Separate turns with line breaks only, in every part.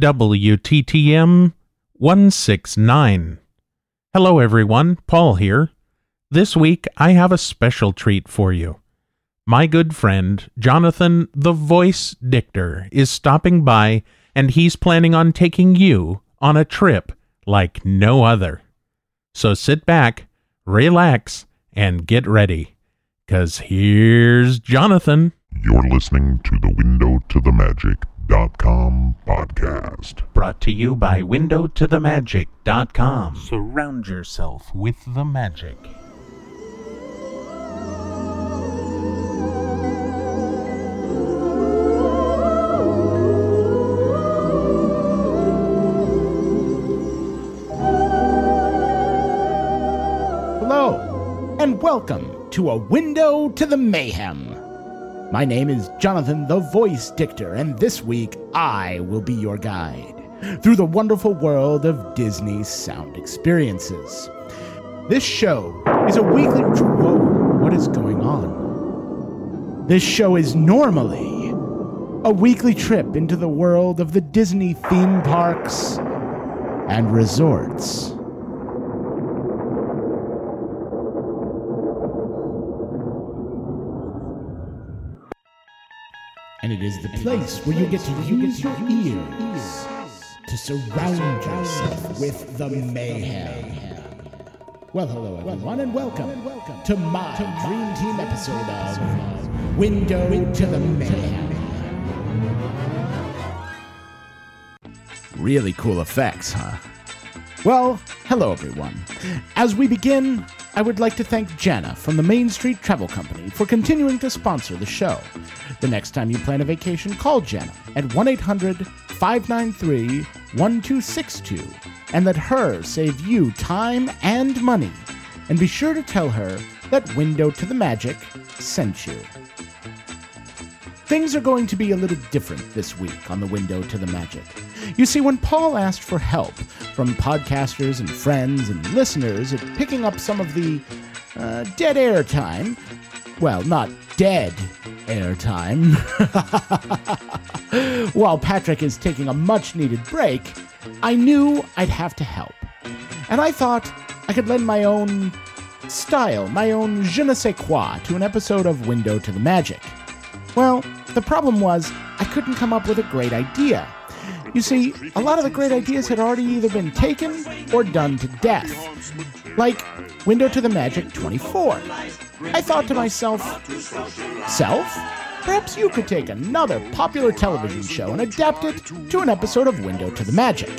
WTTM 169. Hello, everyone. Paul here. This week, I have a special treat for you. My good friend, Jonathan the Voice Dichter, is stopping by, and he's planning on taking you on a trip like no other. So sit back, relax, and get ready. Cause here's Jonathan.
You're listening to the Window to the Magic.com podcast.
Brought to you by windowtothemagic.com. Surround yourself with the magic.
Hello, and welcome to A Window to the Mayhem. My name is Jonathan the Voice Dichter, and this week I will be your guide through the wonderful world of Disney sound experiences. This show is a weekly. Whoa, what is going on? This show is normally a weekly trip into the world of the Disney theme parks and resorts. And it is the place where you get to use your ears to surround yourself with the mayhem. Well, hello everyone, and welcome to my Dream Team episode of Window to the Mayhem. Really cool effects, huh? Well, hello everyone. As we begin, I would like to thank Jana from the Main Street Travel Company for continuing to sponsor the show. The next time you plan a vacation, call Jana at 1 800 593 1262 and let her save you time and money. And be sure to tell her that Window to the Magic sent you. Things are going to be a little different this week on the Window to the Magic. You see, when Paul asked for help from podcasters and friends and listeners at picking up some of the uh, dead air time, well, not dead air time, while Patrick is taking a much needed break, I knew I'd have to help. And I thought I could lend my own style, my own je ne sais quoi, to an episode of Window to the Magic. Well, the problem was I couldn't come up with a great idea. You see, a lot of the great ideas had already either been taken or done to death. Like Window to the Magic 24. I thought to myself, Self? Perhaps you could take another popular television show and adapt it to an episode of Window to the Magic.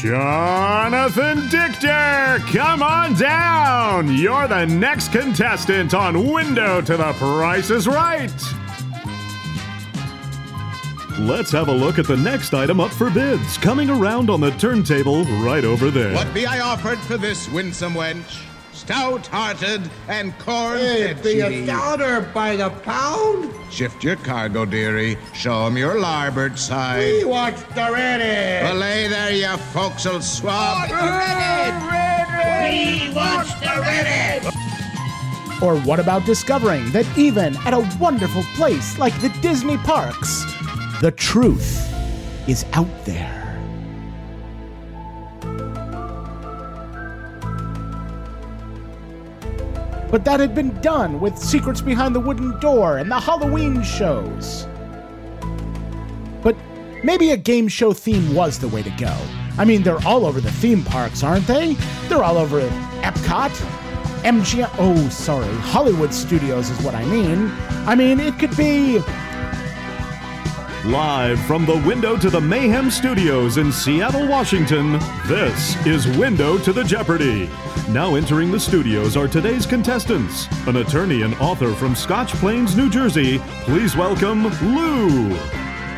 Jonathan Dichter, come on down. You're the next contestant on Window to the Price is Right. Let's have a look at the next item up for bids, coming around on the turntable right over there.
What be I offered for this winsome wench? Stout-hearted and corn
Hey,
fed
be a
she.
dollar by the pound?
Shift your cargo, dearie. Show 'em your larboard side.
We
side.
watched already.
Belay there, you forecastle swab.
We watched already.
Or what about discovering that even at a wonderful place like the Disney parks, the truth is out there? But that had been done with Secrets Behind the Wooden Door and the Halloween shows. But maybe a game show theme was the way to go. I mean, they're all over the theme parks, aren't they? They're all over Epcot, MGM. Oh, sorry, Hollywood Studios is what I mean. I mean, it could be.
Live from the Window to the Mayhem Studios in Seattle, Washington, this is Window to the Jeopardy. Now entering the studios are today's contestants. An attorney and author from Scotch Plains, New Jersey. Please welcome Lou.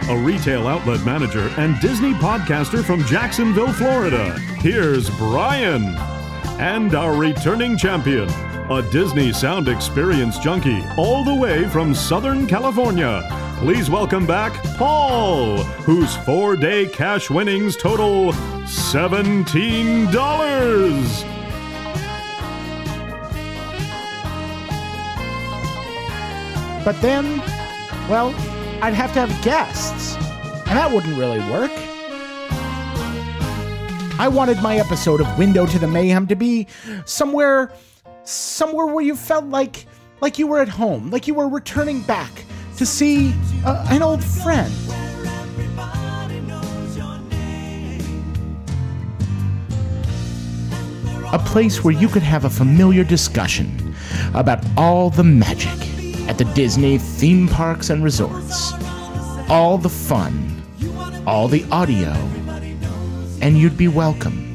A retail outlet manager and Disney podcaster from Jacksonville, Florida. Here's Brian. And our returning champion, a Disney sound experience junkie all the way from Southern California. Please welcome back Paul, whose four day cash winnings total $17.
But then, well, I'd have to have guests, and that wouldn't really work. I wanted my episode of Window to the Mayhem to be somewhere somewhere where you felt like like you were at home, like you were returning back to see an old friend. A place where you could have a familiar discussion about all the magic at the Disney theme parks and resorts, all the fun, all the audio, and you'd be welcome.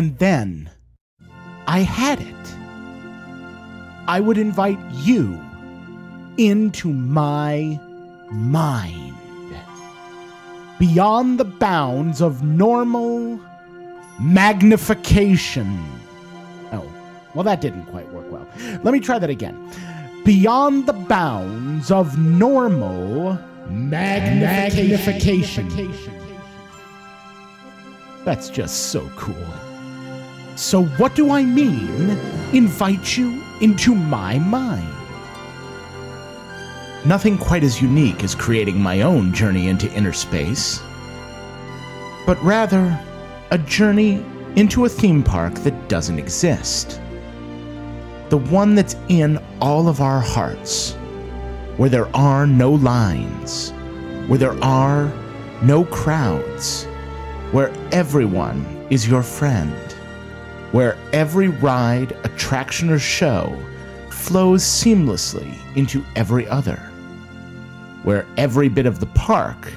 And then I had it. I would invite you into my mind. Beyond the bounds of normal magnification. Oh, well, that didn't quite work well. Let me try that again. Beyond the bounds of normal magnification. That's just so cool. So, what do I mean, invite you into my mind? Nothing quite as unique as creating my own journey into inner space, but rather a journey into a theme park that doesn't exist. The one that's in all of our hearts, where there are no lines, where there are no crowds, where everyone is your friend where every ride, attraction, or show flows seamlessly into every other, where every bit of the park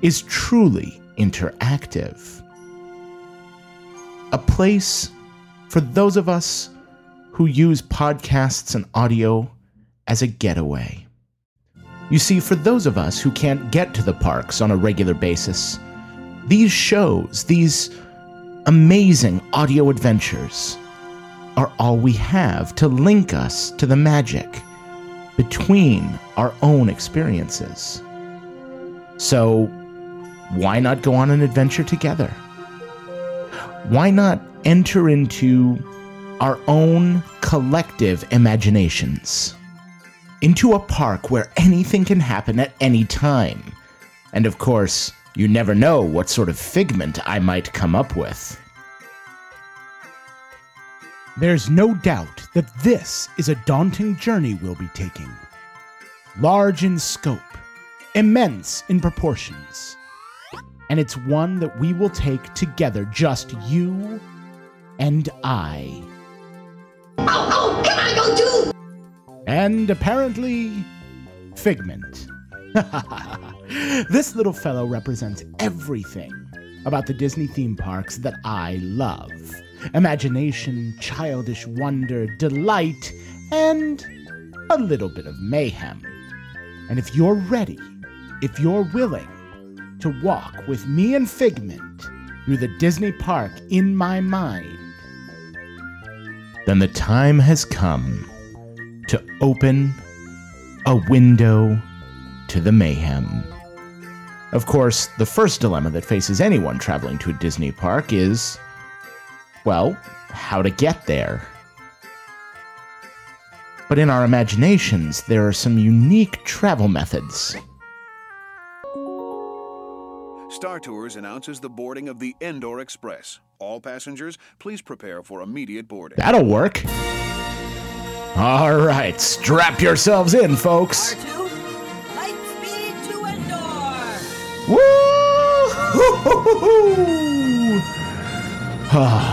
is truly interactive. A place for those of us who use podcasts and audio as a getaway. You see, for those of us who can't get to the parks on a regular basis, these shows, these amazing audio adventures are all we have to link us to the magic between our own experiences. So, why not go on an adventure together? Why not enter into our own collective imaginations? Into a park where anything can happen at any time. And of course, you never know what sort of figment I might come up with. There's no doubt that this is a daunting journey we'll be taking. Large in scope, immense in proportions. And it's one that we will take together, just you and I.
Oh, oh, come on, go too!
And apparently, Figment. this little fellow represents everything about the Disney theme parks that I love imagination, childish wonder, delight, and a little bit of mayhem. And if you're ready, if you're willing to walk with me and Figment through the Disney park in my mind, then the time has come to open a window to the mayhem. Of course, the first dilemma that faces anyone traveling to a Disney park is well, how to get there. But in our imaginations, there are some unique travel methods.
Star Tours announces the boarding of the Endor Express. All passengers, please prepare for immediate boarding.
That'll work. All right, strap yourselves in, folks.
R2,
Woo!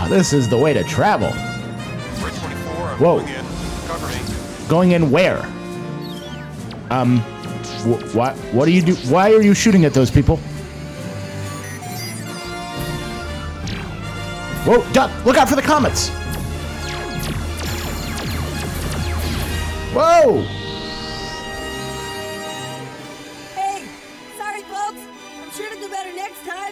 This is the way to travel. Whoa. Going in where? Um, wh- what? What do you do? Why are you shooting at those people? Whoa, Duck! Look out for the comets! Whoa!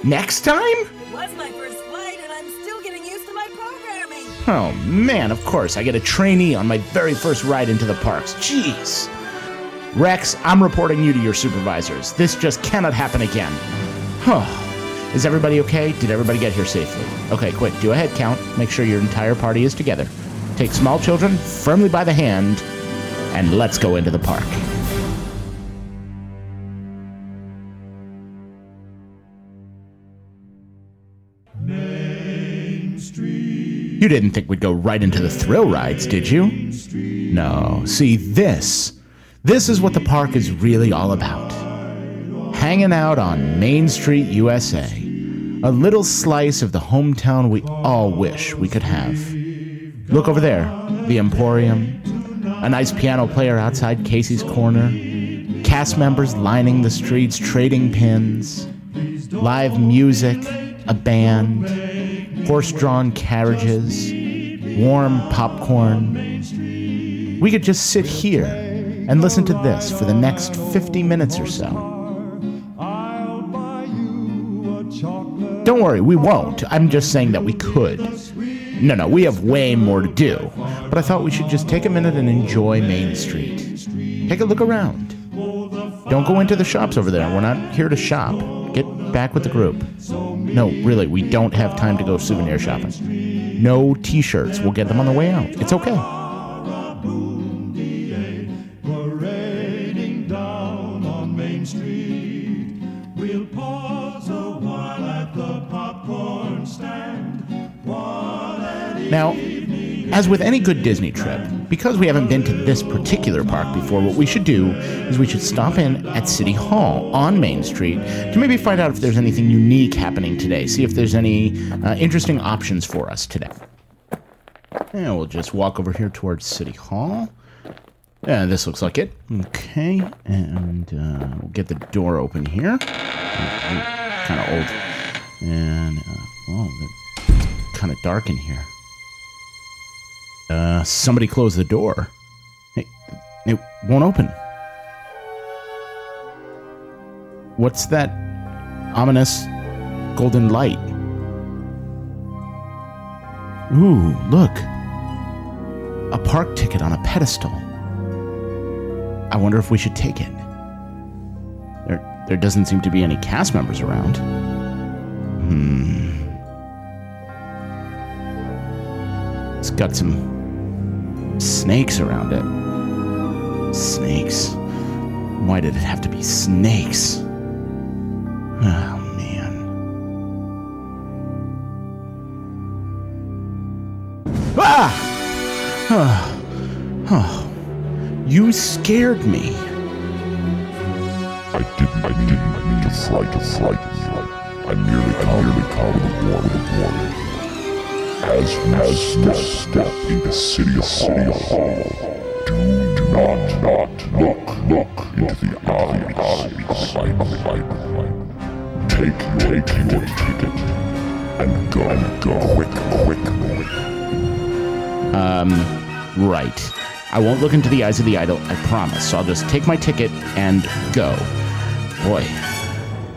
Next time. It was my first flight, and I'm still getting used to my programming.
Oh man, of course. I get a trainee on my very first ride into the parks. Jeez. Rex, I'm reporting you to your supervisors. This just cannot happen again. Huh. Is everybody okay? Did everybody get here safely? Okay, quick, do a head count. Make sure your entire party is together. Take small children firmly by the hand, and let's go into the park. You didn't think we'd go right into the thrill rides, did you? No. See, this. This is what the park is really all about. Hanging out on Main Street, USA. A little slice of the hometown we all wish we could have. Look over there the Emporium, a nice piano player outside Casey's Corner, cast members lining the streets trading pins, live music, a band, horse drawn carriages, warm popcorn. We could just sit here and listen to this for the next 50 minutes or so. Don't worry, we won't. I'm just saying that we could. No, no, we have way more to do. But I thought we should just take a minute and enjoy Main Street. Take a look around. Don't go into the shops over there. We're not here to shop. Get back with the group. No, really, we don't have time to go souvenir shopping. No t shirts. We'll get them on the way out. It's okay. Now, as with any good Disney trip, because we haven't been to this particular park before, what we should do is we should stop in at City Hall on Main Street to maybe find out if there's anything unique happening today, see if there's any uh, interesting options for us today. And we'll just walk over here towards City Hall. Yeah, this looks like it. Okay, and uh, we'll get the door open here. Kind of old. And, uh, oh, kind of dark in here. Uh, somebody closed the door. Hey, it won't open. What's that ominous golden light? Ooh, look. A park ticket on a pedestal. I wonder if we should take it. There, there doesn't seem to be any cast members around. Hmm. It's got some snakes around it. Snakes. Why did it have to be snakes? Oh, man. Ah! Oh, oh. You scared me.
I didn't, I didn't mean to fright, frighten you. I merely, I merely called a warning, As we as step, step into City of City Hall, do, do not, not look, look into the eyes of light. Take, take your ticket and go, and go quick, quick, quick.
Um, right. I won't look into the eyes of the idol, I promise. So I'll just take my ticket and go. Boy,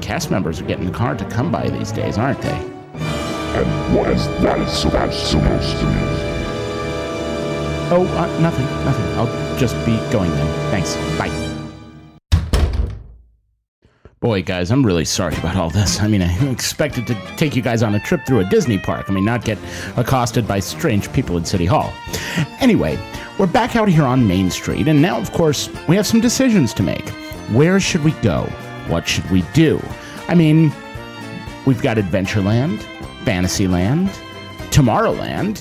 cast members are getting the car to come by these days, aren't they?
And what is that supposed, to mean?
Oh, uh, nothing, nothing. I'll just be going then. Thanks. Bye. Boy, guys, I'm really sorry about all this. I mean, I expected to take you guys on a trip through a Disney park. I mean, not get accosted by strange people in City Hall. Anyway, we're back out here on Main Street, and now, of course, we have some decisions to make. Where should we go? What should we do? I mean, we've got Adventureland, Fantasyland, Tomorrowland,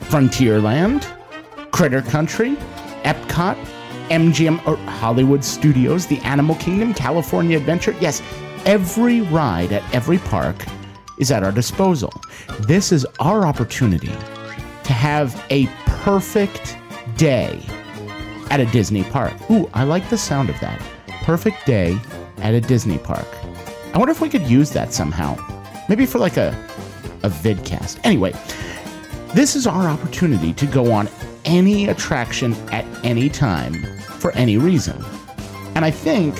Frontierland, Critter Country, Epcot, MGM or Hollywood Studios, the Animal Kingdom, California Adventure. Yes, every ride at every park is at our disposal. This is our opportunity to have a perfect day at a Disney park. Ooh, I like the sound of that. Perfect day at a Disney park. I wonder if we could use that somehow. Maybe for like a a vidcast. Anyway, this is our opportunity to go on any attraction at any time for any reason. And I think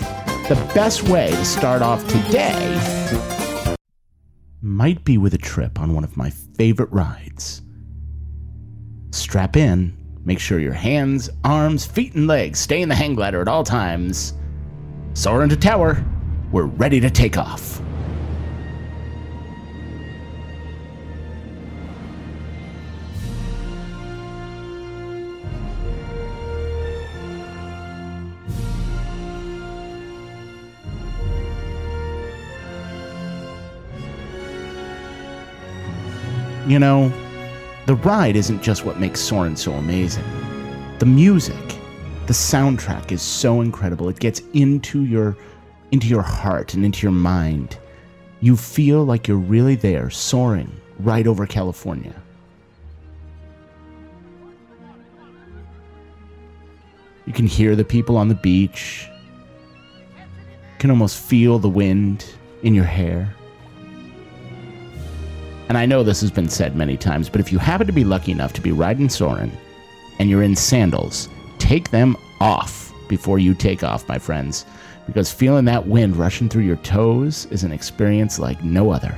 the best way to start off today might be with a trip on one of my favorite rides. Strap in, make sure your hands, arms, feet, and legs stay in the hang glider at all times. Soar into tower, we're ready to take off. You know, the ride isn't just what makes Soarin' so amazing. The music, the soundtrack is so incredible. It gets into your into your heart and into your mind. You feel like you're really there, soaring right over California. You can hear the people on the beach. You can almost feel the wind in your hair. And I know this has been said many times, but if you happen to be lucky enough to be riding Soarin' and you're in sandals, take them off before you take off, my friends, because feeling that wind rushing through your toes is an experience like no other.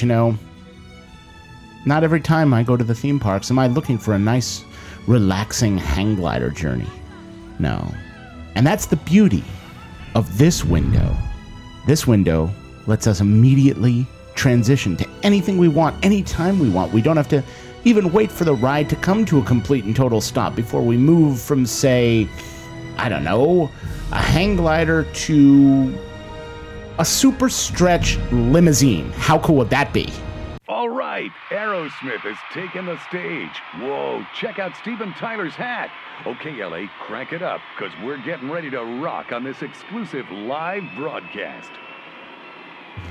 You know, not every time I go to the theme parks am I looking for a nice, relaxing hang glider journey. No. And that's the beauty of this window. This window lets us immediately transition to anything we want, anytime we want. We don't have to even wait for the ride to come to a complete and total stop before we move from, say, I don't know, a hang glider to a super stretch limousine. How cool would that be?
All right, Aerosmith has taken the stage. Whoa, check out Steven Tyler's hat. Okay, LA, crank it up, because we're getting ready to rock on this exclusive live broadcast.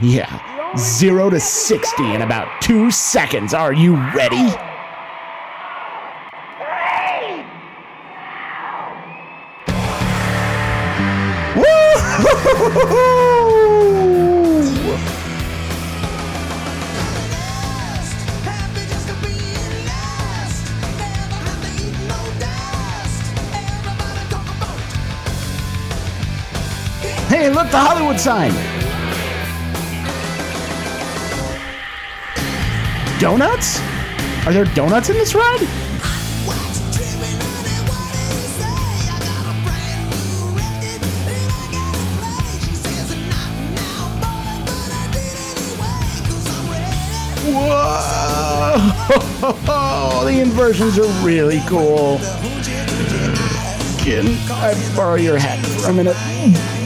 Yeah, 0 to 60 in about two seconds. Are you ready? Sign. Donuts? Are there donuts in this ride? Whoa! The inversions are really cool. Can I borrow your hat for a minute?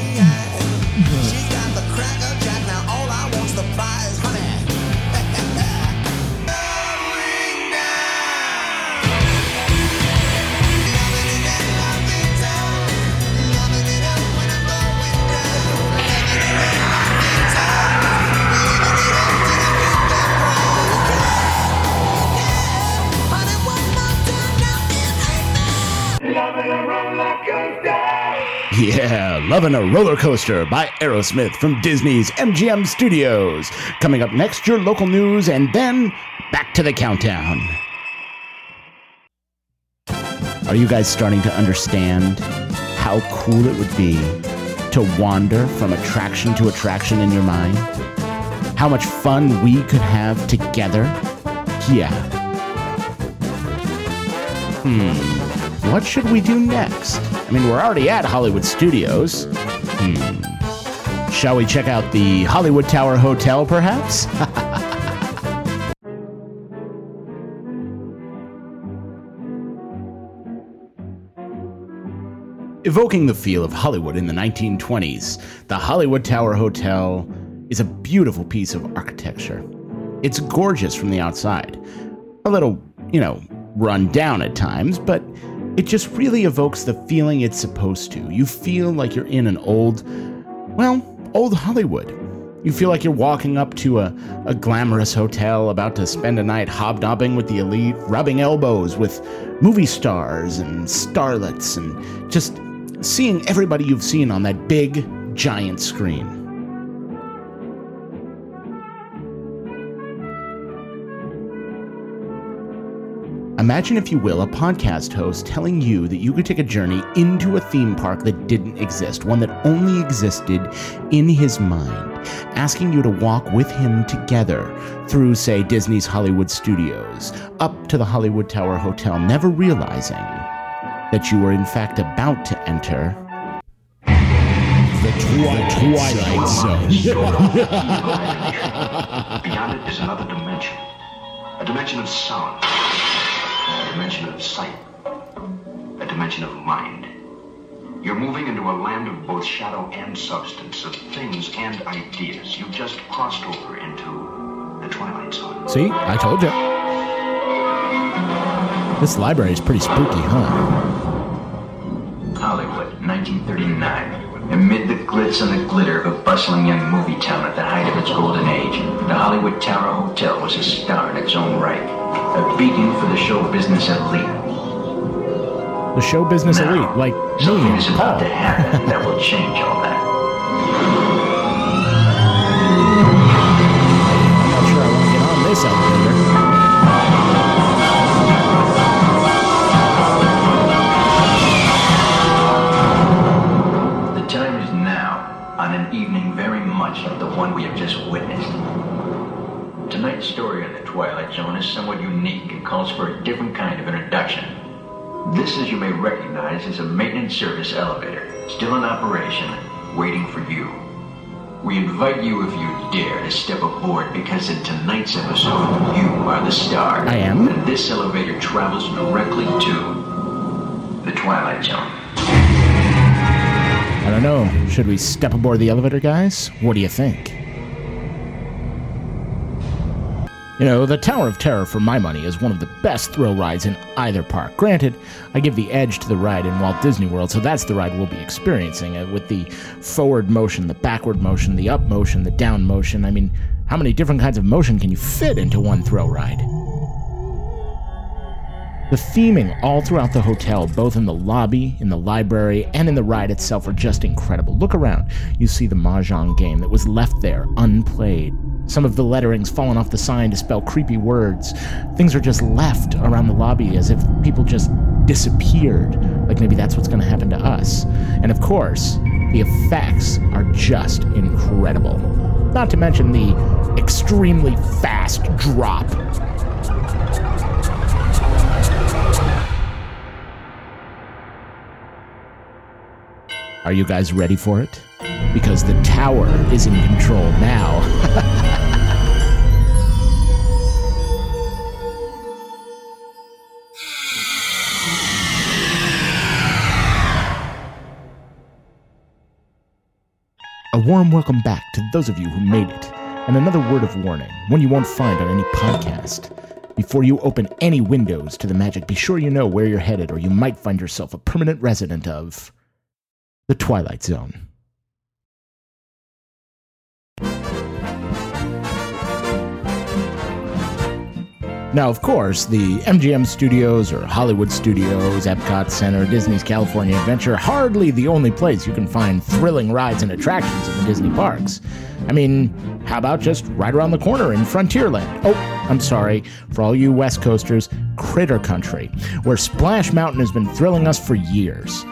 Love in a Roller Coaster by Aerosmith from Disney's MGM Studios. Coming up next, your local news, and then back to the countdown. Are you guys starting to understand how cool it would be to wander from attraction to attraction in your mind? How much fun we could have together? Yeah. Hmm. What should we do next? I mean, we're already at Hollywood Studios. Hmm. Shall we check out the Hollywood Tower Hotel, perhaps? Evoking the feel of Hollywood in the 1920s, the Hollywood Tower Hotel is a beautiful piece of architecture. It's gorgeous from the outside. A little, you know, run down at times, but it just really evokes the feeling it's supposed to. You feel like you're in an old, well, old Hollywood. You feel like you're walking up to a, a glamorous hotel, about to spend a night hobnobbing with the elite, rubbing elbows with movie stars and starlets, and just seeing everybody you've seen on that big, giant screen. Imagine, if you will, a podcast host telling you that you could take a journey into a theme park that didn't exist, one that only existed in his mind, asking you to walk with him together through, say, Disney's Hollywood Studios, up to the Hollywood Tower Hotel, never realizing that you were in fact about to enter the, twi- Twilight Zone.
Beyond it is another dimension. A dimension of sound. A dimension of sight. A dimension of mind. You're moving into a land of both shadow and substance, of things and ideas. You've just crossed over into the Twilight Zone.
See, I told you. This library is pretty spooky, huh?
Hollywood, 1939. Amid the glitz and the glitter of a bustling young movie town at the height of its golden age, the Hollywood Tower Hotel was a star in its own right, a beacon for the show business elite.
The show business
Now,
elite, like me
Something
and
is about to happen that will change all that.
I'm not sure I want to get on this elevator.
The time is now, on an evening very much like the one we have just witnessed. Tonight's story on the Twilight Zone is somewhat unique and calls for a different kind of introduction. This, as you may recognize, is a maintenance service elevator, still in operation, waiting for you. We invite you, if you dare, to step aboard because in tonight's episode, you are the star.
I am?
And this elevator travels directly to the Twilight Zone.
I don't know. Should we step aboard the elevator, guys? What do you think? You know, the Tower of Terror, for my money, is one of the best thrill rides in either park. Granted, I give the edge to the ride in Walt Disney World, so that's the ride we'll be experiencing uh, with the forward motion, the backward motion, the up motion, the down motion. I mean, how many different kinds of motion can you fit into one thrill ride? The theming all throughout the hotel, both in the lobby, in the library, and in the ride itself, are just incredible. Look around. You see the Mahjong game that was left there, unplayed. Some of the lettering's fallen off the sign to spell creepy words. Things are just left around the lobby as if people just disappeared. Like maybe that's what's going to happen to us. And of course, the effects are just incredible. Not to mention the extremely fast drop Are you guys ready for it? Because the tower is in control now. warm welcome back to those of you who made it, and another word of warning, one you won't find on any podcast. Before you open any windows to the magic, be sure you know where you're headed, or you might find yourself a permanent resident of the Twilight Zone. Now, of course, the MGM Studios or Hollywood Studios, Epcot Center, Disney's California Adventure, hardly the only place you can find thrilling rides and attractions in the Disney parks. I mean, how about just right around the corner in Frontierland? Oh, I'm sorry, for all you West Coasters, Critter Country, where Splash Mountain has been thrilling us for years.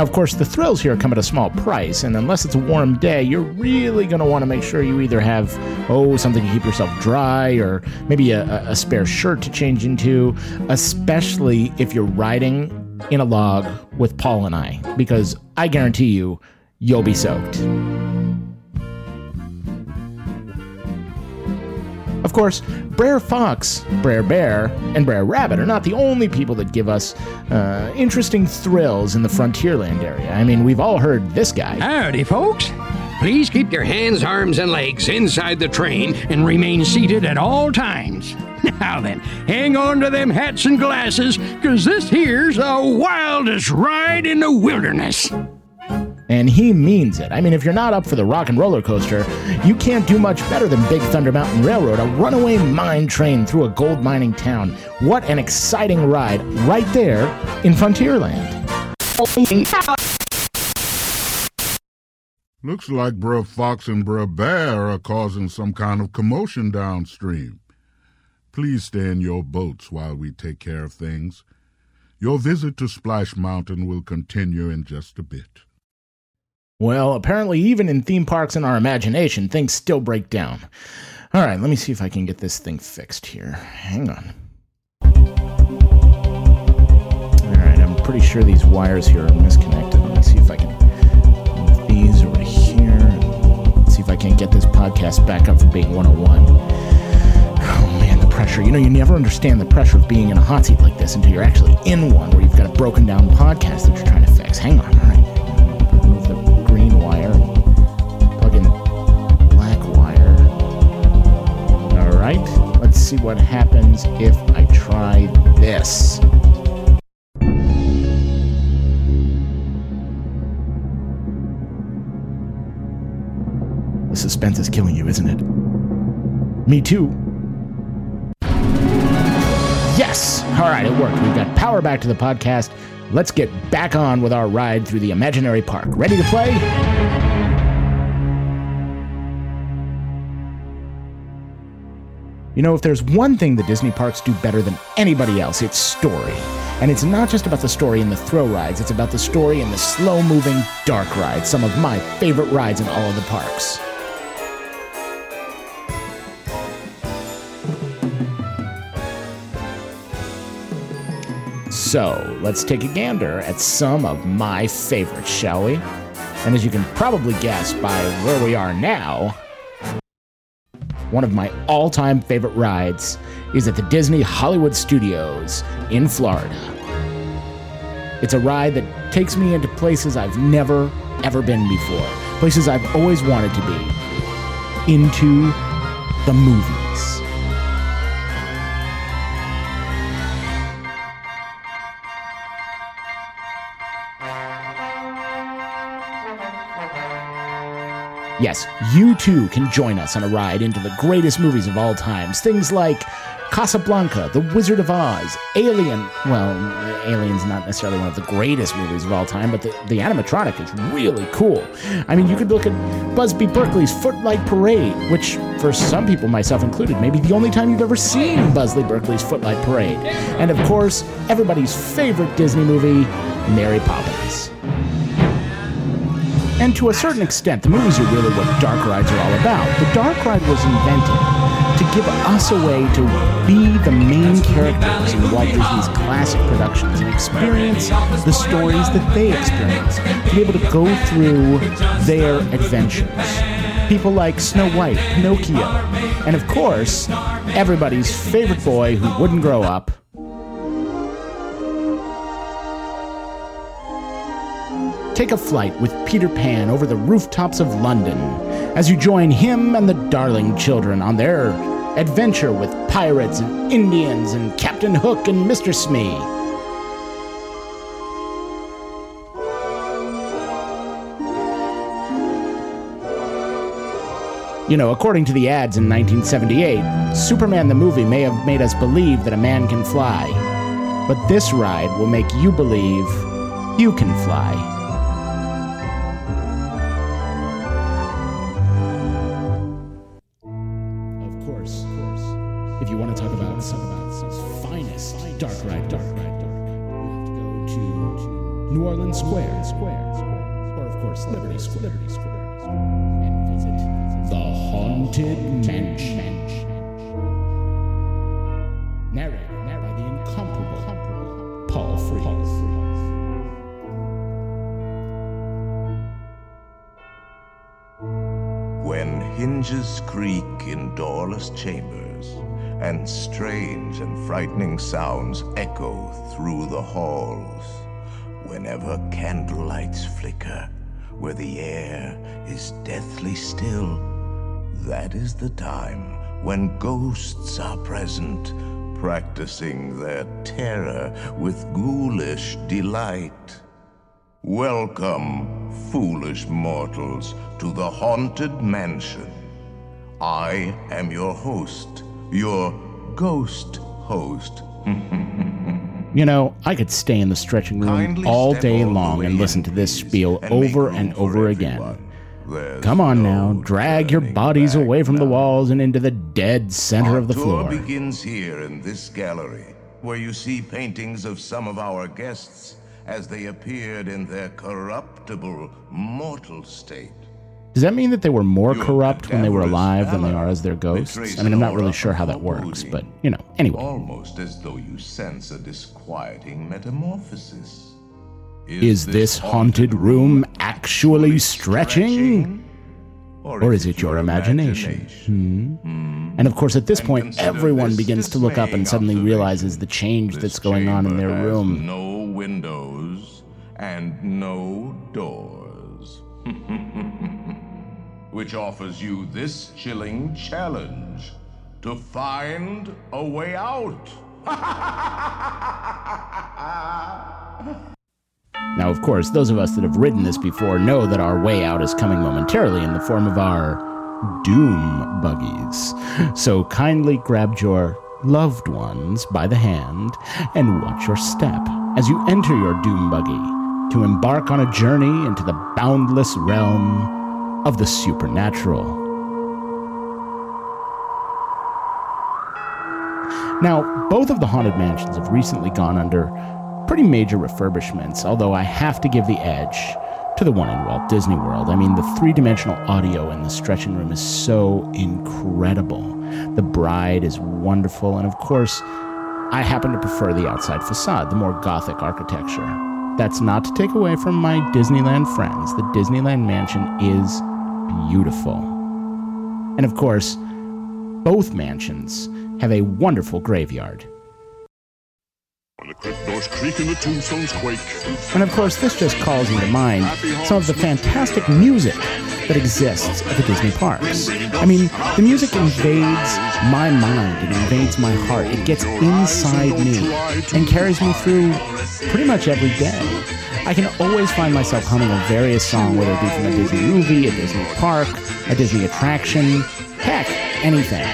Now, of course, the thrills here come at a small price, and unless it's a warm day, you're really going to want to make sure you either have, oh, something to keep yourself dry, or maybe a, a spare shirt to change into, especially if you're riding in a log with Paul and I, because I guarantee you, you'll be soaked. Of course, Brer Fox, Brer Bear, and Brer Rabbit are not the only people that give us uh, interesting thrills in the Frontierland area. I mean, we've all heard this guy.
Howdy, folks. Please keep your hands, arms, and legs inside the train and remain seated at all times. Now then, hang on to them hats and glasses, because this here's the wildest ride in the wilderness.
And he means it. I mean, if you're not up for the rock and roller coaster, you can't do much better than Big Thunder Mountain Railroad, a runaway mine train through a gold mining town. What an exciting ride right there in Frontierland.
Looks like Brer Fox and Brer Bear are causing some kind of commotion downstream. Please stay in your boats while we take care of things. Your visit to Splash Mountain will continue in just a bit.
Well, apparently, even in theme parks in our imagination, things still break down. All right, let me see if I can get this thing fixed here. Hang on. All right, I'm pretty sure these wires here are misconnected. Let me see if I can these over here. And see if I can get this podcast back up from being 101. Oh man, the pressure. You know, you never understand the pressure of being in a hot seat like this until you're actually in one where you've got a broken down podcast that you're trying to fix. Hang on, right, let's see what happens if I try this. The suspense is killing you, isn't it? Me too. Yes! All right, it worked. We've got power back to the podcast. Let's get back on with our ride through the imaginary park. Ready to play? You know, if there's one thing the Disney parks do better than anybody else, it's story. And it's not just about the story in the throw rides, it's about the story in the slow moving dark rides, some of my favorite rides in all of the parks. So, let's take a gander at some of my favorites, shall we? And as you can probably guess by where we are now, one of my all time favorite rides is at the Disney Hollywood Studios in Florida. It's a ride that takes me into places I've never, ever been before, places I've always wanted to be, into the movies. Yes, you too can join us on a ride into the greatest movies of all times. Things like Casablanca, The Wizard of Oz, Alien. Well, Alien's not necessarily one of the greatest movies of all time, but the, the animatronic is really cool. I mean, you could look at Busby Berkeley's Footlight Parade, which, for some people, myself included, may be the only time you've ever seen Busby Berkeley's Footlight Parade. And of course, everybody's favorite Disney movie, Mary Poppins. And to a certain extent, the movies are really what dark rides are all about. The dark ride was invented to give us a way to be the main characters in Walt Disney's classic productions and experience the stories that they experience, to be able to go through their adventures. People like Snow White, Pinocchio, and of course, everybody's favorite boy who wouldn't grow up, take a flight with Peter Pan over the rooftops of London as you join him and the Darling children on their adventure with pirates and Indians and Captain Hook and Mr. Smee. You know, according to the ads in 1978, Superman the movie may have made us believe that a man can fly. But this ride will make you believe you can fly.
Echo through the halls, whenever candlelights flicker, where the air is deathly still, that is the time when ghosts are present, practicing their terror with ghoulish delight. Welcome, foolish mortals, to the Haunted Mansion. I am your host, your ghost host.
You know, I could stay in the stretching room
Kindly
all day long and listen to this spiel
and
over and over again. Come on
no
now, drag your bodies away from the walls and into the dead center
Our
of the floor.
The tour
floor.
begins here in this gallery, where you see paintings of some of our guests as they appeared in their corruptible, mortal state.
Does that mean that they were more
Your
corrupt when they were alive than they are as their ghosts? I mean, I'm not really sure how that works, but, you know, anyway.
Almost as though you sense a disquieting metamorphosis.
Is this haunted room actually stretching? Or is it your imagination? Hmm? And of course, at this point, everyone begins to look up and suddenly realizes the change that's going on in their room.
No windows and no doors. Which offers you this chilling challenge to find a way out.
Now, of course, those of us that have ridden this before know that our way out is coming momentarily in the form of our doom buggies. So kindly grab your loved ones by the hand and watch your step as you enter your doom buggy to embark on a journey into the boundless realm of the supernatural. Now, both of the haunted mansions have recently gone under pretty major refurbishments, although I have to give the edge to the one in Walt Disney World. I mean, the three dimensional audio in the stretching room is so incredible. The bride is wonderful, and of course, I happen to prefer the outside facade, the more gothic architecture. That's not to take away from my Disneyland friends. The Disneyland mansion is beautiful. And of course, both mansions have a wonderful graveyard.
When the crypt doors creak and the tombstones quake.
And of course, this just calls into mind some of the fantastic music that exists at the Disney parks. I mean, the music invades my mind, it invades my heart, it gets inside me and carries me through pretty much every day. I can always find myself humming a various song, whether it be from a Disney movie, a Disney park, a Disney attraction, heck, anything.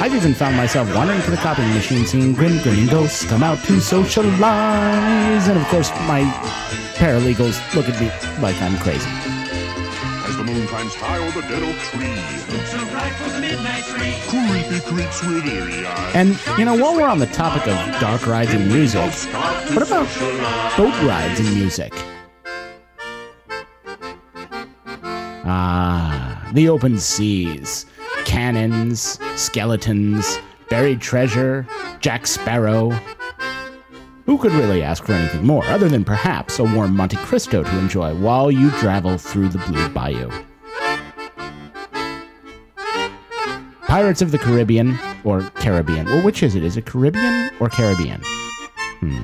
I've even found myself wandering to the copying machine singing Grim Grinning Ghosts Come Out to Socialize. And of course, my paralegals look at me like I'm crazy.
As the moon climbs high over the dead oak tree. It's a rifle midnight tree. Creepy creeps with eerie eyes.
And, you know, while we're on the topic of dark rides and music, what about boat rides and music? Ah, the open seas, cannons, skeletons, buried treasure, Jack Sparrow. Who could really ask for anything more, other than perhaps a warm Monte Cristo to enjoy while you travel through the Blue Bayou? Pirates of the Caribbean, or Caribbean. Well, which is it? Is it Caribbean or Caribbean? Hmm.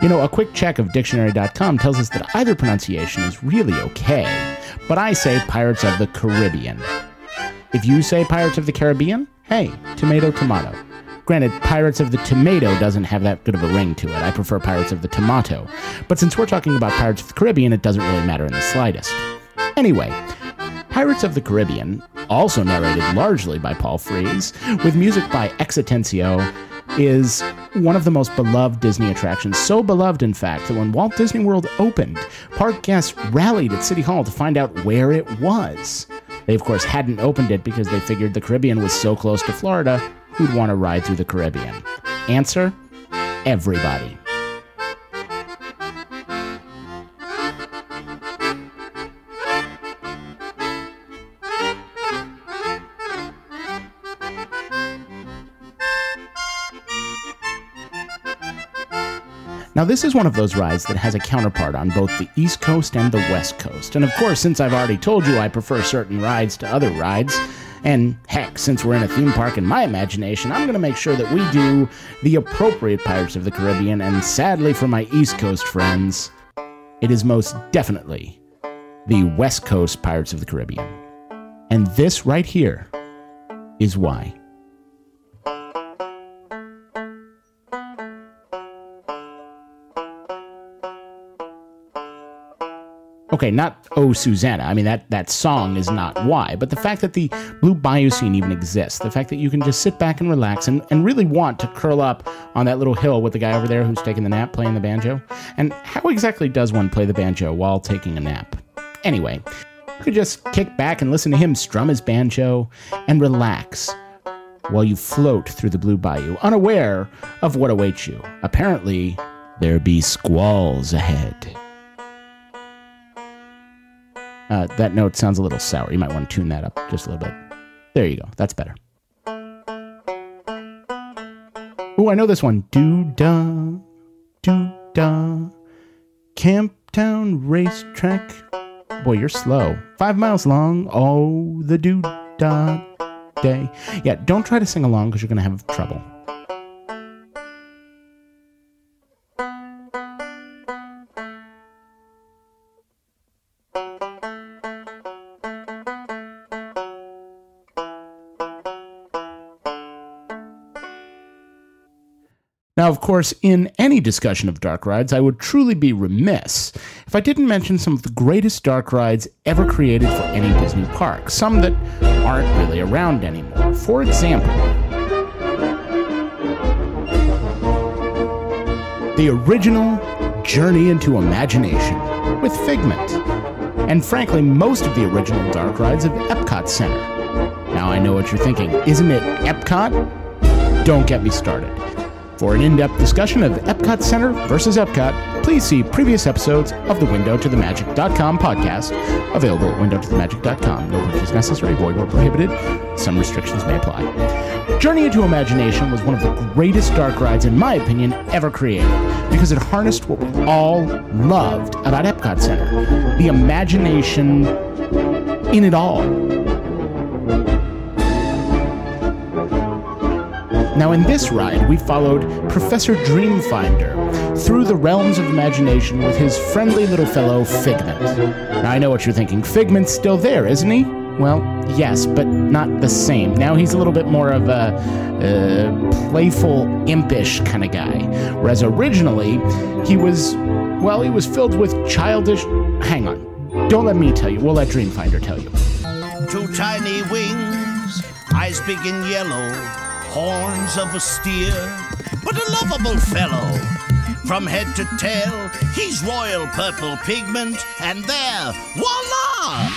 You know, a quick check of dictionary.com tells us that either pronunciation is really okay, but I say Pirates of the Caribbean. If you say Pirates of the Caribbean, hey, tomato, tomato. Granted, Pirates of the Tomato doesn't have that good of a ring to it. I prefer Pirates of the Tomato. But since we're talking about Pirates of the Caribbean, it doesn't really matter in the slightest. Anyway, Pirates of the Caribbean, also narrated largely by Paul Frees, with music by X Atencio, is one of the most beloved Disney attractions. So beloved, in fact, that when Walt Disney World opened, park guests rallied at City Hall to find out where it was. They, of course, hadn't opened it because they figured the Caribbean was so close to Florida, who'd want to ride through the Caribbean? Answer everybody. Now, this is one of those rides that has a counterpart on both the East Coast and the West Coast. And of course, since I've already told you I prefer certain rides to other rides, and heck, since we're in a theme park in my imagination, I'm going to make sure that we do the appropriate Pirates of the Caribbean. And sadly for my East Coast friends, it is most definitely the West Coast Pirates of the Caribbean. And this right here is why. Okay, not Oh Susanna. I mean that that song is not why, but the fact that the Blue Bayou scene even exists, the fact that you can just sit back and relax and, and really want to curl up on that little hill with the guy over there who's taking the nap playing the banjo. And how exactly does one play the banjo while taking a nap? Anyway, you could just kick back and listen to him strum his banjo and relax while you float through the Blue Bayou, unaware of what awaits you. Apparently, there be squalls ahead. Uh, that note sounds a little sour. You might want to tune that up just a little bit. There you go. That's better. Oh, I know this one. Do da, do da, Camptown Racetrack. Boy, you're slow. Five miles long. Oh, the do da day. Yeah, don't try to sing along because you're going to have trouble. Now, of course, in any discussion of dark rides, I would truly be remiss if I didn't mention some of the greatest dark rides ever created for any Disney park, some that aren't really around anymore. For example, the original Journey into Imagination with Figment, and frankly, most of the original dark rides of Epcot Center. Now, I know what you're thinking. Isn't it Epcot? Don't get me started. For an in depth discussion of Epcot Center versus Epcot, please see previous episodes of the Window to the Magic.com podcast, available at windowtothemagic.com. No purchase necessary, void where prohibited. Some restrictions may apply. Journey into Imagination was one of the greatest dark rides, in my opinion, ever created because it harnessed what we all loved about Epcot Center the imagination in it all. Now, in this ride, we followed Professor Dreamfinder through the realms of imagination with his friendly little fellow Figment. Now, I know what you're thinking. Figment's still there, isn't he? Well, yes, but not the same. Now he's a little bit more of a uh, playful, impish kind of guy. Whereas originally, he was, well, he was filled with childish. Hang on. Don't let me tell you. We'll let Dreamfinder tell you.
Two tiny wings, eyes big and yellow, horns of a steer, but a lovable fellow. From head to tail, he's royal purple pigment, and there, voila!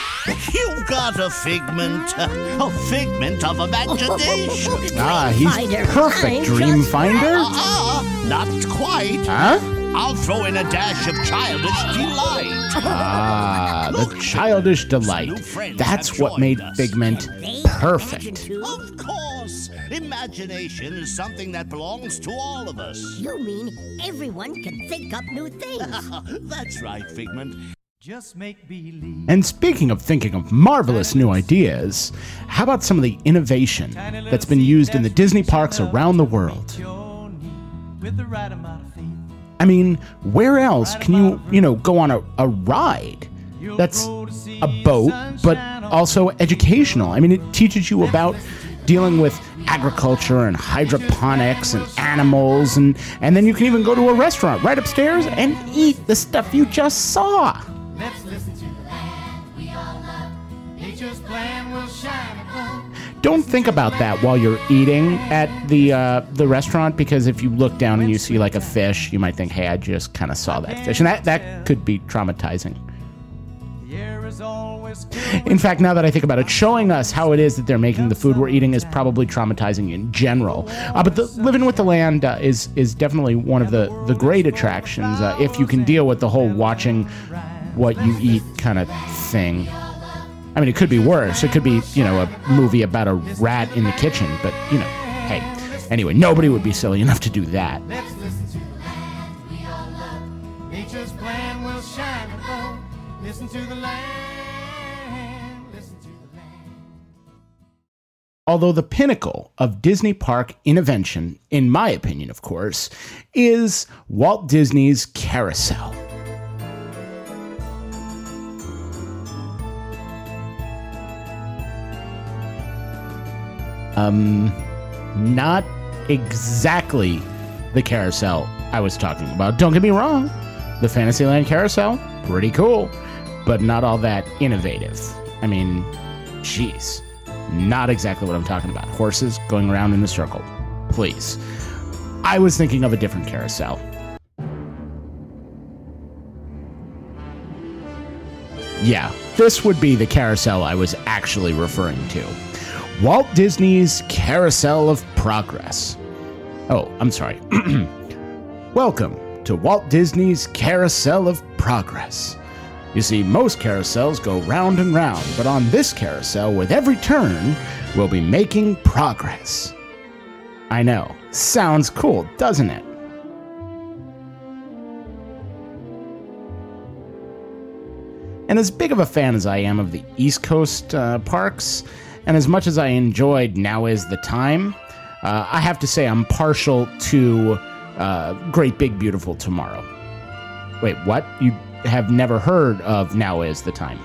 You've got a figment, a figment of imagination.
Ah, he's perfect, Dreamfinder.
Uh-uh, not quite.
Huh?
I'll throw in a dash of childish delight.
Ah, the childish delight. That's what made Figment perfect.
Of course, imagination is something that belongs to all of us.
You mean everyone can think up new things?
That's right, Figment.
Just make believe.
And speaking of thinking of marvelous new ideas, how about some of the innovation that's been used in the Disney parks around the world?
With the right amount of faith.
I mean, where else can you, you know, go on a, a ride that's a boat, but also educational? I mean, it teaches you about dealing with agriculture and hydroponics and animals, and, and then you can even go to a restaurant right upstairs and eat the stuff you just saw.
Let's listen to the land we. Nature's plan will shine.
Don't think about that while you're eating at the uh, the restaurant because if you look down and you see like a fish, you might think, "Hey, I just kind of saw that fish," and that that could be traumatizing. In fact, now that I think about it, showing us how it is that they're making the food we're eating is probably traumatizing in general. Uh, but the, living with the land uh, is is definitely one of the the great attractions uh, if you can deal with the whole watching what you eat kind of thing. I mean, it could be worse. It could be, you know, a movie about a rat in the kitchen, but, you know, hey. Anyway, nobody would be silly enough to do that. Although the pinnacle of Disney park invention, in my opinion, of course, is Walt Disney's Carousel. Um, not exactly the carousel I was talking about. Don't get me wrong, the Fantasyland carousel, pretty cool, but not all that innovative. I mean, jeez not exactly what I'm talking about. Horses going around in a circle. Please. I was thinking of a different carousel. Yeah, this would be the carousel I was actually referring to. Walt Disney's Carousel of Progress. Oh, I'm sorry. Welcome to Walt Disney's Carousel of Progress. You see, most carousels go round and round, but on this carousel, with every turn, we'll be making progress. I know, sounds cool, doesn't it? And as big of a fan as I am of the East Coast uh, parks, and as much as I enjoyed Now Is the Time, uh, I have to say I'm partial to uh, Great Big Beautiful Tomorrow. Wait, what? You have never heard of Now Is the Time?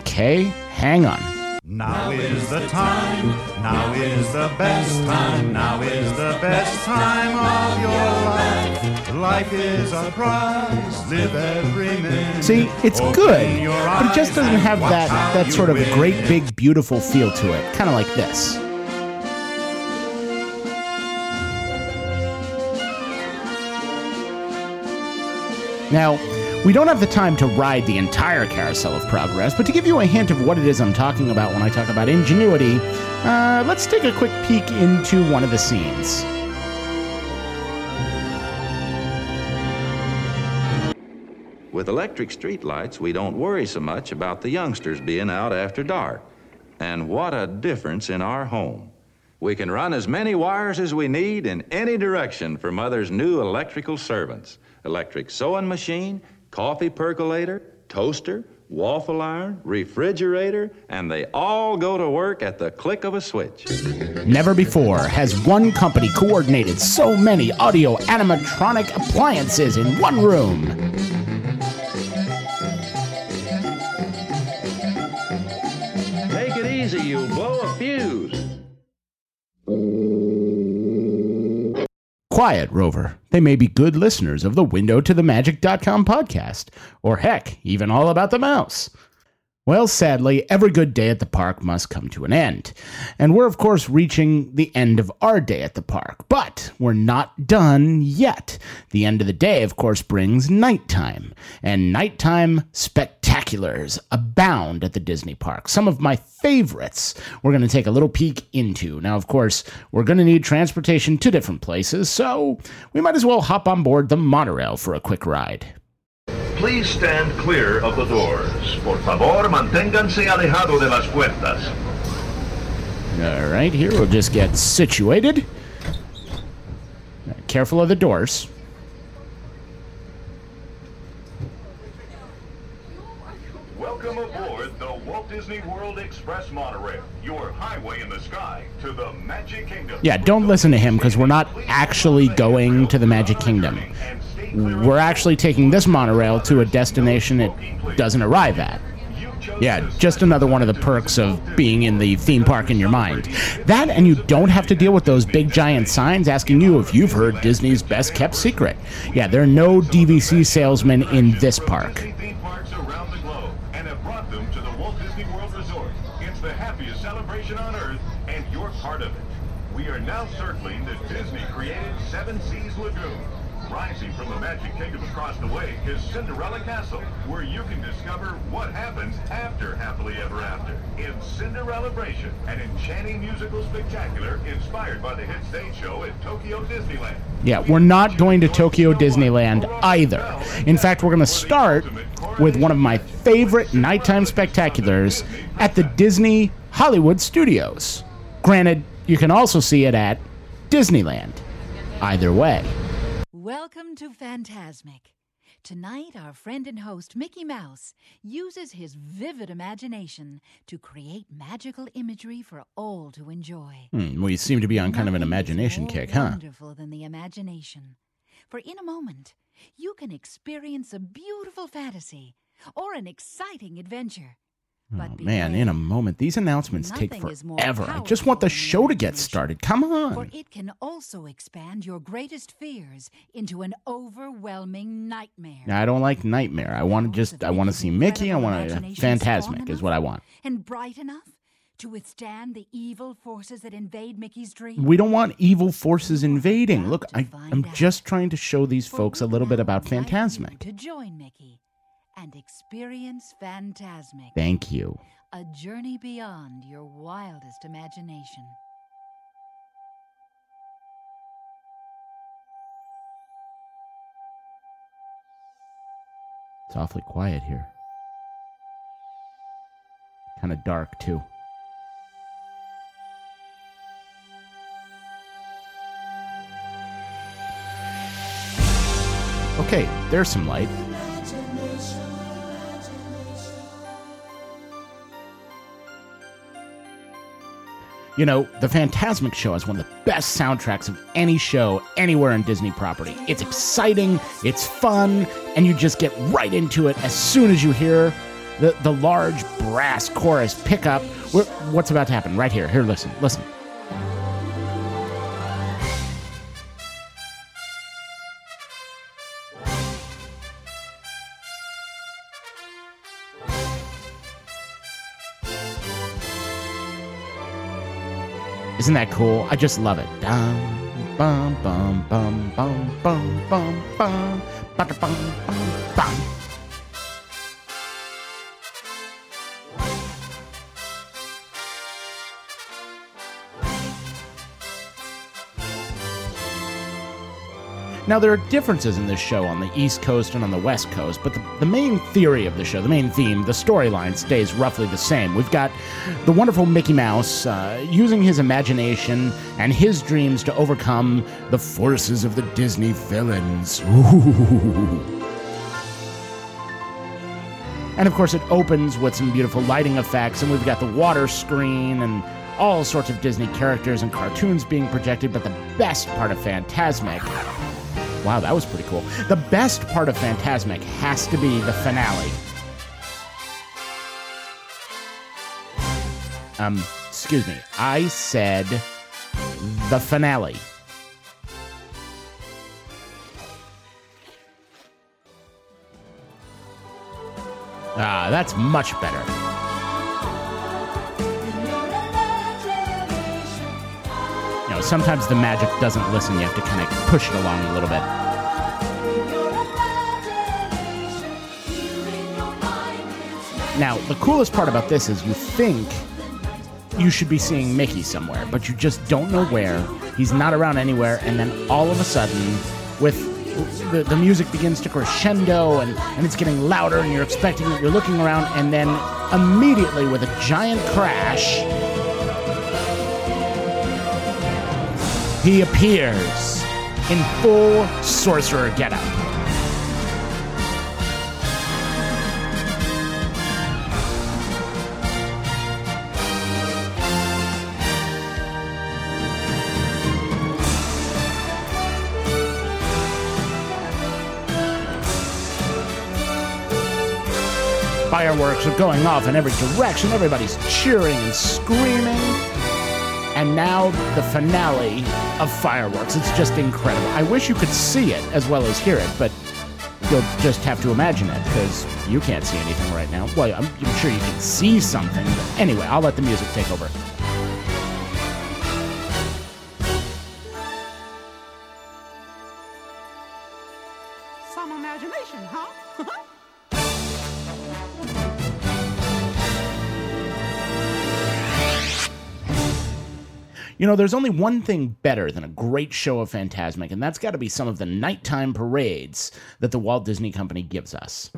Okay, hang on.
Now is the time, now is the best time, now is the best time of your life. Life is a prize, live every minute.
See, it's good, but it just doesn't have that, that sort of great big beautiful feel to it. Kind of like this. Now, we don't have the time to ride the entire Carousel of Progress, but to give you a hint of what it is I'm talking about when I talk about ingenuity, uh, let's take a quick peek into one of the scenes.
With electric streetlights, we don't worry so much about the youngsters being out after dark. And what a difference in our home. We can run as many wires as we need in any direction for Mother's new electrical servants electric sewing machine, coffee percolator, toaster, waffle iron, refrigerator, and they all go to work at the click of a switch.
Never before has one company coordinated so many audio animatronic appliances in one room.
Take it easy, you'll blow a fuse.
Quiet, Rover. They may be good listeners of the Window to the Magic.com podcast, or heck, even all about the mouse. Well, sadly, every good day at the park must come to an end. And we're, of course, reaching the end of our day at the park. But we're not done yet. The end of the day, of course, brings nighttime. And nighttime spectaculars abound at the Disney park. Some of my favorites we're going to take a little peek into. Now, of course, we're going to need transportation to different places, so we might as well hop on board the monorail for a quick ride.
Please stand clear of the doors. Por favor, manténganse alejado de las puertas.
All right, here we'll just get situated. Careful of the doors.
Welcome aboard the Walt Disney World Express monorail, your highway in the sky to the Magic Kingdom.
Yeah, don't listen to him because we're not actually going to the Magic Kingdom. We're actually taking this monorail to a destination it doesn't arrive at. Yeah, just another one of the perks of being in the theme park in your mind. That, and you don't have to deal with those big giant signs asking you if you've heard Disney's best kept secret. Yeah, there are no DVC salesmen in this park.
Theme parks around the globe and have brought them to the Walt Disney World Resort. It's the happiest celebration on Earth, and you're part of it. We are now circling the Disney-created Seven Seas Lagoon. Rising from the Magic Kingdom across the way is Cinderella Castle, where you can discover what happens after Happily Ever After. In Cinderella Cinderellabration, an enchanting musical spectacular inspired by the hit stage show at Tokyo Disneyland.
Yeah, we're not going to Tokyo Disneyland either. In fact, we're going to start with one of my favorite nighttime spectaculars at the Disney Hollywood Studios. Granted, you can also see it at Disneyland. Either way.
Welcome to Fantasmic. Tonight, our friend and host Mickey Mouse uses his vivid imagination to create magical imagery for all to enjoy.
Hmm, we seem to be on kind of an imagination kick, huh?
Wonderful than the imagination. For in a moment, you can experience a beautiful fantasy or an exciting adventure.
Oh, man, in a moment. These announcements take forever. I just want the show to get started. Come on.
For it can also expand your greatest fears into an overwhelming nightmare.
Now, I don't like Nightmare. I want uh, to just, I want to see Mickey. I want to, Fantasmic is what I want.
And bright enough to withstand the evil forces that invade Mickey's dream.
We don't want evil forces invading. Look, I, I'm just trying to show these folks a little bit about Fantasmic.
To join Mickey and experience Fantasmic.
Thank you.
A journey beyond your wildest imagination.
It's awfully quiet here. Kind of dark, too. Okay, there's some light. You know, the Fantasmic Show has one of the best soundtracks of any show anywhere in Disney property. It's exciting, it's fun, and you just get right into it as soon as you hear the, the large brass chorus pick up. What's about to happen? Right here. Here, listen, listen. Isn't that cool? I just love it. Dum, bum, bum, bum, bum, bum, bum, bum, ba-da, bum, bum, bum. Now, there are differences in this show on the East Coast and on the West Coast, but the, the main theory of the show, the main theme, the storyline stays roughly the same. We've got the wonderful Mickey Mouse uh, using his imagination and his dreams to overcome the forces of the Disney villains. Ooh. And of course, it opens with some beautiful lighting effects, and we've got the water screen and all sorts of Disney characters and cartoons being projected. But the best part of Fantasmic wow, that was pretty cool. The best part of Fantasmic has to be the finale. Um, excuse me. I said the finale. Ah, that's much better. Know, sometimes the magic doesn't listen. You have to kind of push it along a little bit. Now, the coolest part about this is you think you should be seeing Mickey somewhere, but you just don't know where. He's not around anywhere, and then all of a sudden, with the, the music begins to crescendo and, and it's getting louder, and you're expecting it, you're looking around, and then immediately, with a giant crash, he appears in full sorcerer getup. Fireworks are going off in every direction. Everybody's cheering and screaming. And now the finale of fireworks. It's just incredible. I wish you could see it as well as hear it, but you'll just have to imagine it because you can't see anything right now. Well, I'm, I'm sure you can see something, but anyway, I'll let the music take over. You know, there's only one thing better than a great show of Fantasmic, and that's got to be some of the nighttime parades that the Walt Disney Company gives us.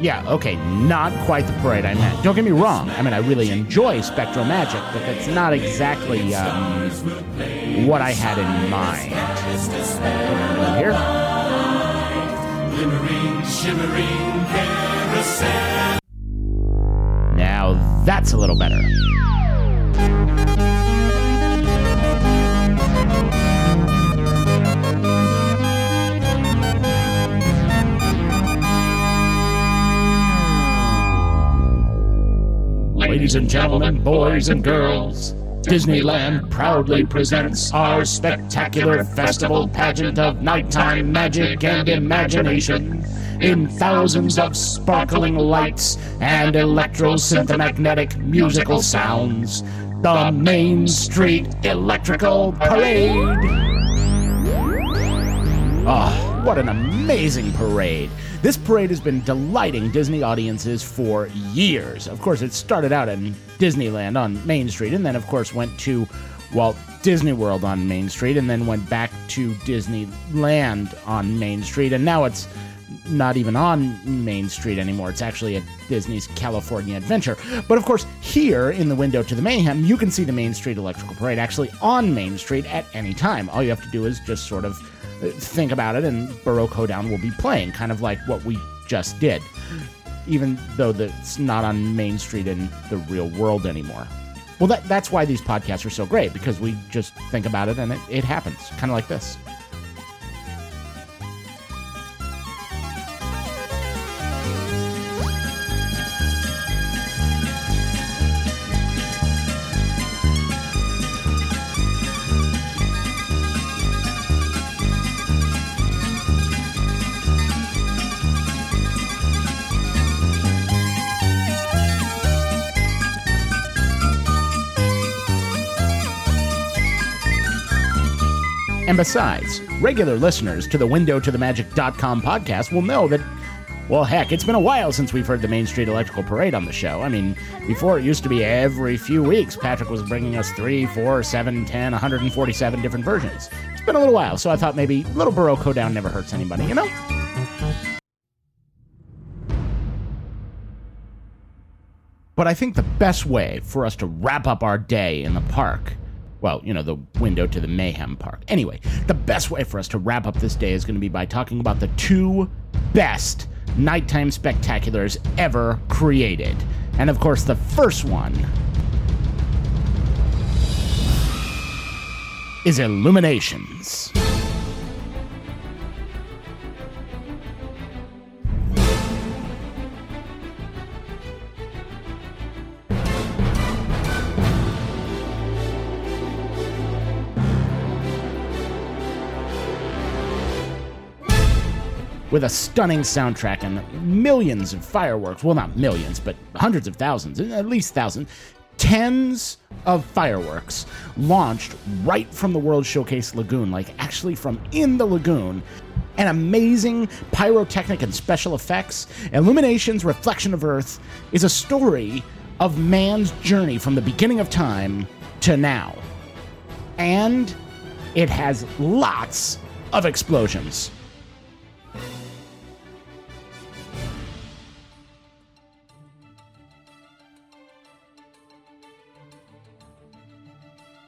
Yeah, okay, not quite the parade I meant. Don't get me wrong. I mean, I really enjoy SpectroMagic, but that's not exactly um, what I had in mind. Here.
Shimmering carousel.
That's a little better. Ladies and gentlemen, boys and girls, Disneyland proudly presents our spectacular festival pageant of nighttime magic and imagination. In thousands of sparkling lights and electro-synthomagnetic musical sounds, the Main Street Electrical Parade. Oh, what an amazing parade! This parade has been delighting Disney audiences for years. Of course, it started out in Disneyland on Main Street, and then, of course, went to Walt Disney World on Main Street, and then went back to Disneyland on Main Street, and now it's not even on Main Street anymore. It's actually at Disney's California Adventure. But of course, here in the window to the Mayhem, you can see the Main Street Electrical Parade actually on Main Street at any time. All you have to do is just sort of uh, think about it, and Baroque Hoedown will be playing, kind of like what we just did, even though it's not on Main Street in the real world anymore. Well, that, that's why these podcasts are so great, because we just think about it and it, it happens, kind of like this. And besides, regular listeners to the Window to the Magic.com podcast will know that, well, heck, it's been a while since we've heard the Main Street Electrical Parade on the show. I mean, before it used to be every few weeks, Patrick was bringing us three, four, seven, ten, 147 different versions. It's been a little while, so I thought maybe little Baroque Down never hurts anybody, you know? But I think the best way for us to wrap up our day in the park well, you know, the window to the Mayhem Park. Anyway, the best way for us to wrap up this day is going to be by talking about the two best nighttime spectaculars ever created. And of course, the first one is Illuminations. With a stunning soundtrack and millions of fireworks. Well, not millions, but hundreds of thousands, at least thousands. Tens of fireworks launched right from the World Showcase Lagoon, like actually from in the lagoon. And amazing pyrotechnic and special effects. Illuminations Reflection of Earth is a story of man's journey from the beginning of time to now. And it has lots of explosions.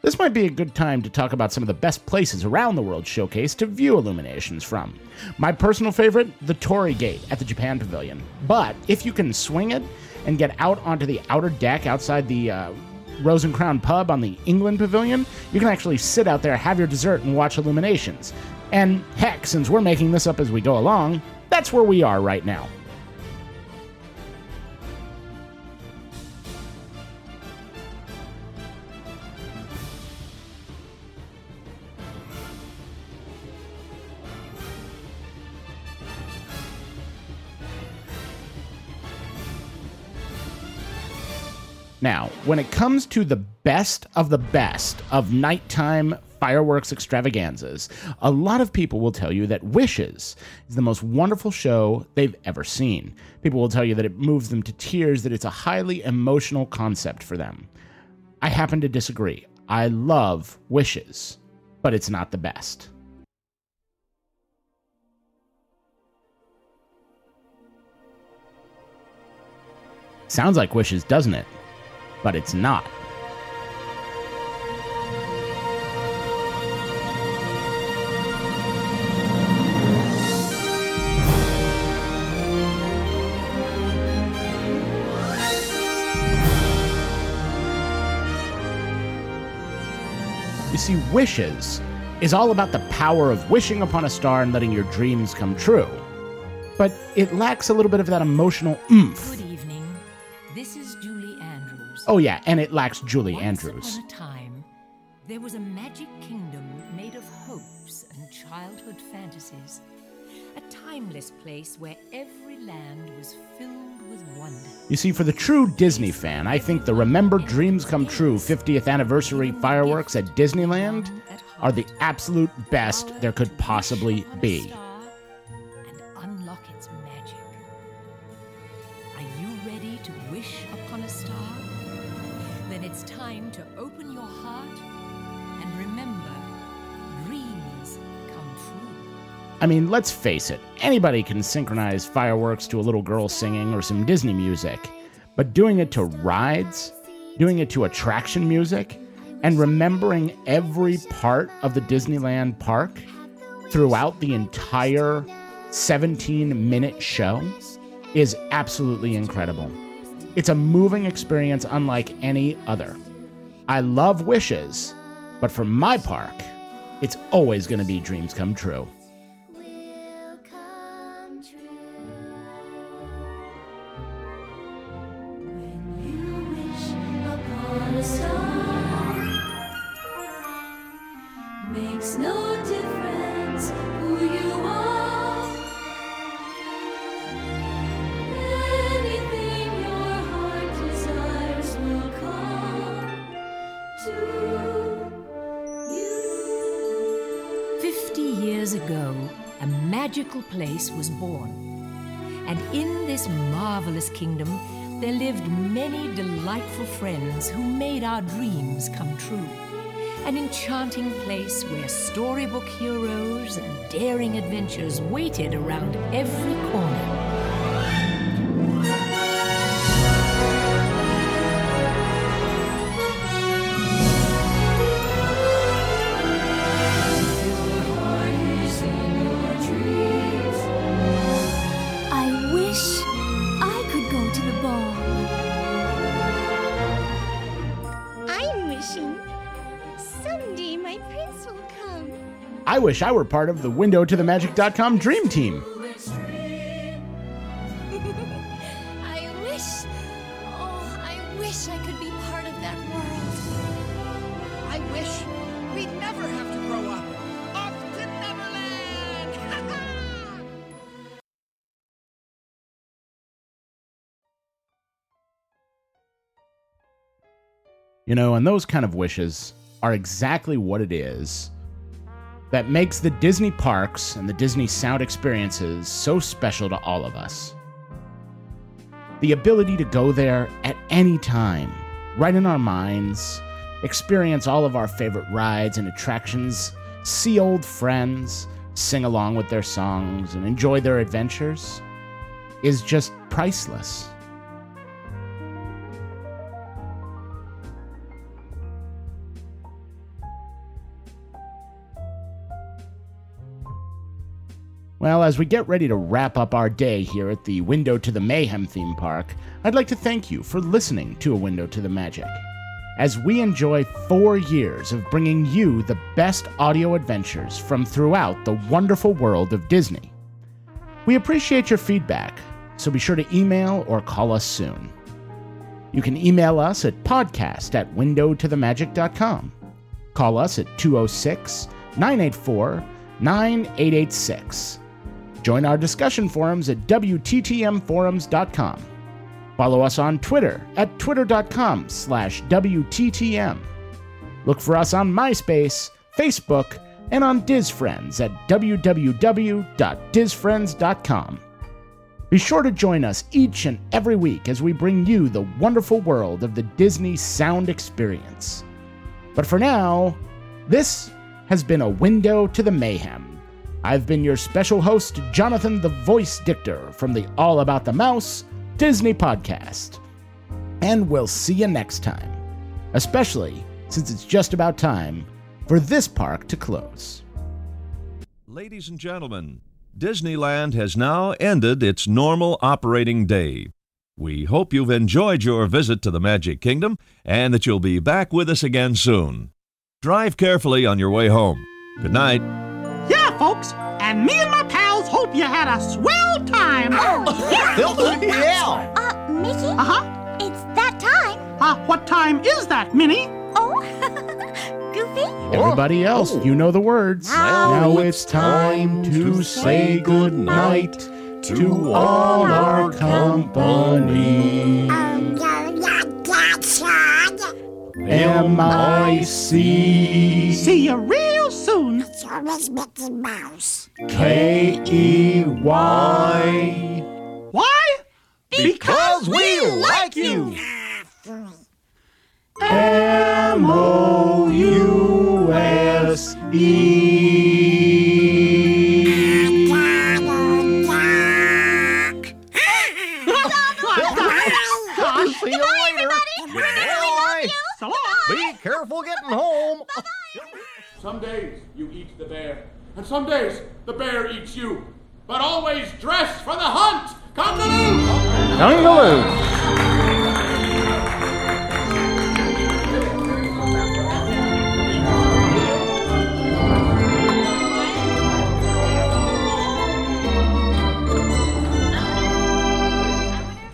This might be a good time to talk about some of the best places around the World Showcase to view illuminations from. My personal favorite, the Torii Gate at the Japan Pavilion. But if you can swing it and get out onto the outer deck outside the uh, Rose and Crown Pub on the England Pavilion, you can actually sit out there, have your dessert, and watch illuminations. And heck, since we're making this up as we go along, that's where we are right now. Now, when it comes to the best of the best of nighttime fireworks extravaganzas, a lot of people will tell you that Wishes is the most wonderful show they've ever seen. People will tell you that it moves them to tears, that it's a highly emotional concept for them. I happen to disagree. I love Wishes, but it's not the best. Sounds like Wishes, doesn't it? But it's not. You see, Wishes is all about the power of wishing upon a star and letting your dreams come true. But it lacks a little bit of that emotional oomph Oh, yeah, and it lacks Julie Andrews.
Upon a time, there was a magic kingdom made of hopes and childhood fantasies. A timeless place where every land was filled with wonder.
You see, for the true Disney fan, I think the Remember Dreams Come True 50th anniversary fireworks at Disneyland are the absolute best there could possibly be.
Time to open your heart and remember dreams come true.
I mean, let's face it, anybody can synchronize fireworks to a little girl singing or some Disney music, but doing it to rides, doing it to attraction music, and remembering every part of the Disneyland park throughout the entire 17 minute show is absolutely incredible. It's a moving experience unlike any other. I love wishes, but for my park, it's always going to be dreams come true.
Place was born. And in this marvelous kingdom, there lived many delightful friends who made our dreams come true. An enchanting place where storybook heroes and daring adventures waited around every corner.
I wish I
were part of the window to the magic.com dream team.
I wish, oh, I wish I could be part of that world.
I wish we'd never have to grow up. Off to Neverland!
You know, and those kind of wishes are exactly what it is that makes the Disney parks and the Disney sound experiences so special to all of us. The ability to go there at any time, right in our minds, experience all of our favorite rides and attractions, see old friends, sing along with their songs, and enjoy their adventures is just priceless. Well, as we get ready to wrap up our day here at the Window to the Mayhem theme park, I'd like to thank you for listening to A Window to the Magic. As we enjoy four years of bringing you the best audio adventures from throughout the wonderful world of Disney. We appreciate your feedback, so be sure to email or call us soon. You can email us at podcast at windowtothemagic.com. Call us at 206 984 9886. Join our discussion forums at WTTMforums.com. Follow us on Twitter at twitter.com slash WTTM. Look for us on MySpace, Facebook, and on DizFriends at www.dizfriends.com. Be sure to join us each and every week as we bring you the wonderful world of the Disney sound experience. But for now, this has been a window to the mayhem. I've been your special host, Jonathan the Voice Dichter from the All About the Mouse Disney podcast. And we'll see you next time, especially since it's just about time for this park to close.
Ladies and gentlemen, Disneyland has now ended its normal operating day. We hope you've enjoyed your visit to the Magic Kingdom and that you'll be back with us again soon. Drive carefully on your way home. Good night.
Yeah, folks, and me and my pals hope you had a swell time.
Oh,
yeah.
Uh, Mickey?
Uh-huh.
It's that time.
Uh, what time is that, Minnie?
Oh, Goofy?
Everybody else, you know the words. Now it's time to say good night to all our company. M-I-C
See you real soon.
It's always Mickey Mouse.
K-E-Y
Why?
Because we like you.
M-O-U-S-E
See you later. Goodbye. Be careful getting home.
Some days you eat the bear, and some days the bear eats you. But always dress for the hunt! Come to loot!
Come to Gungaloo.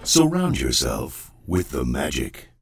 Surround yourself with the magic.